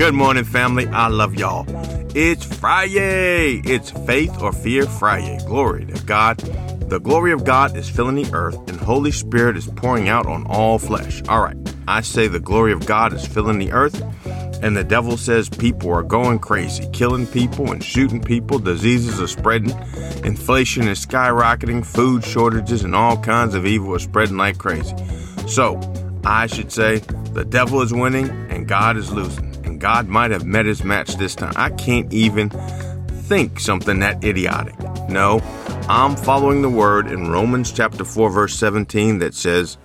Good morning, family. I love y'all. It's Friday. It's Faith or Fear Friday. Glory to God. The glory of God is filling the earth, and Holy Spirit is pouring out on all flesh. All right, I say the glory of God is filling the earth, and the devil says people are going crazy, killing people and shooting people. Diseases are spreading, inflation is skyrocketing, food shortages and all kinds of evil are spreading like crazy. So, I should say the devil is winning and God is losing. God might have met his match this time. I can't even think something that idiotic. No, I'm following the word in Romans chapter 4 verse 17 that says,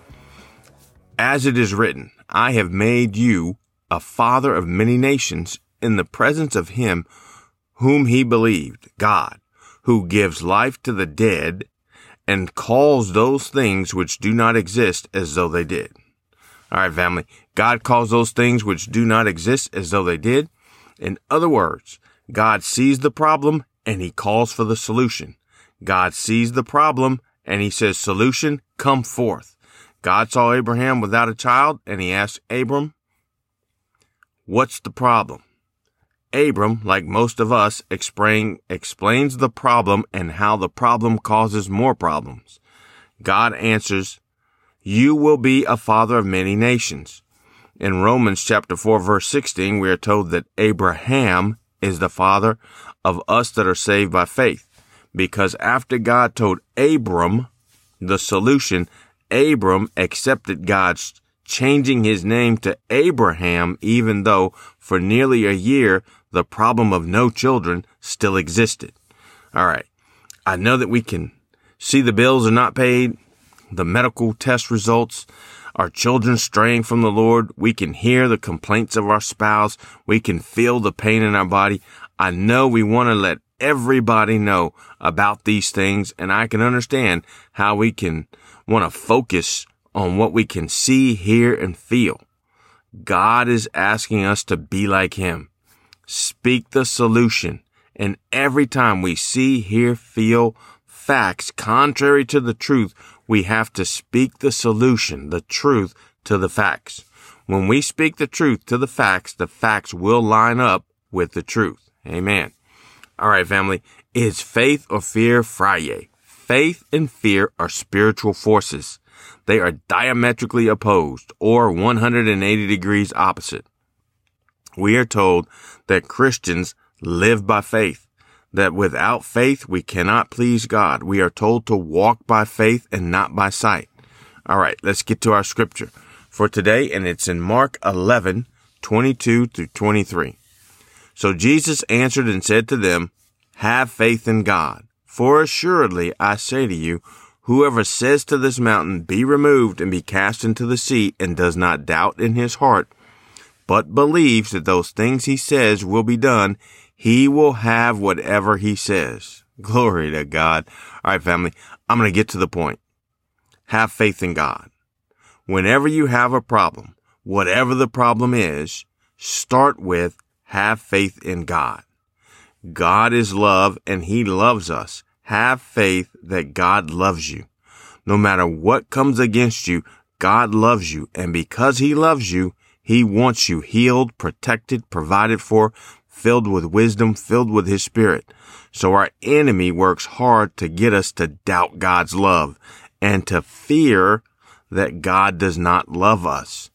As it is written, I have made you a father of many nations in the presence of him whom he believed, God, who gives life to the dead and calls those things which do not exist as though they did. All right, family. God calls those things which do not exist as though they did. In other words, God sees the problem and he calls for the solution. God sees the problem and he says, solution, come forth. God saw Abraham without a child and he asked Abram, what's the problem? Abram, like most of us, explain, explains the problem and how the problem causes more problems. God answers, you will be a father of many nations. In Romans chapter 4 verse 16, we are told that Abraham is the father of us that are saved by faith. Because after God told Abram the solution, Abram accepted God's changing his name to Abraham, even though for nearly a year the problem of no children still existed. All right. I know that we can see the bills are not paid the medical test results, our children straying from the Lord. We can hear the complaints of our spouse. We can feel the pain in our body. I know we want to let everybody know about these things and I can understand how we can want to focus on what we can see, hear, and feel. God is asking us to be like Him. Speak the solution. And every time we see, hear, feel facts contrary to the truth, we have to speak the solution, the truth to the facts. When we speak the truth to the facts, the facts will line up with the truth. Amen. All right, family. Is faith or fear Friday? Faith and fear are spiritual forces. They are diametrically opposed or 180 degrees opposite. We are told that Christians live by faith that without faith we cannot please God. We are told to walk by faith and not by sight. All right, let's get to our scripture for today, and it's in Mark 11, 22 through 23. So Jesus answered and said to them, Have faith in God. For assuredly I say to you, whoever says to this mountain, Be removed and be cast into the sea, and does not doubt in his heart, but believes that those things he says will be done, he will have whatever he says. Glory to God. All right, family. I'm going to get to the point. Have faith in God. Whenever you have a problem, whatever the problem is, start with have faith in God. God is love and he loves us. Have faith that God loves you. No matter what comes against you, God loves you. And because he loves you, he wants you healed, protected, provided for, filled with wisdom, filled with his spirit. So our enemy works hard to get us to doubt God's love and to fear that God does not love us.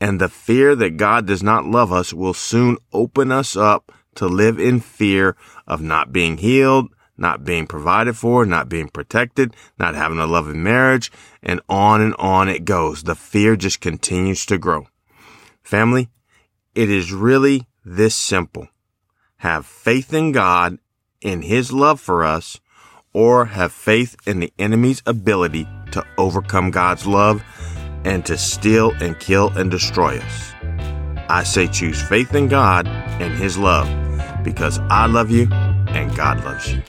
And the fear that God does not love us will soon open us up to live in fear of not being healed, not being provided for, not being protected, not having a loving marriage, and on and on it goes. The fear just continues to grow. Family, it is really this simple have faith in God, in His love for us, or have faith in the enemy's ability to overcome God's love and to steal and kill and destroy us. I say choose faith in God and His love because I love you and God loves you.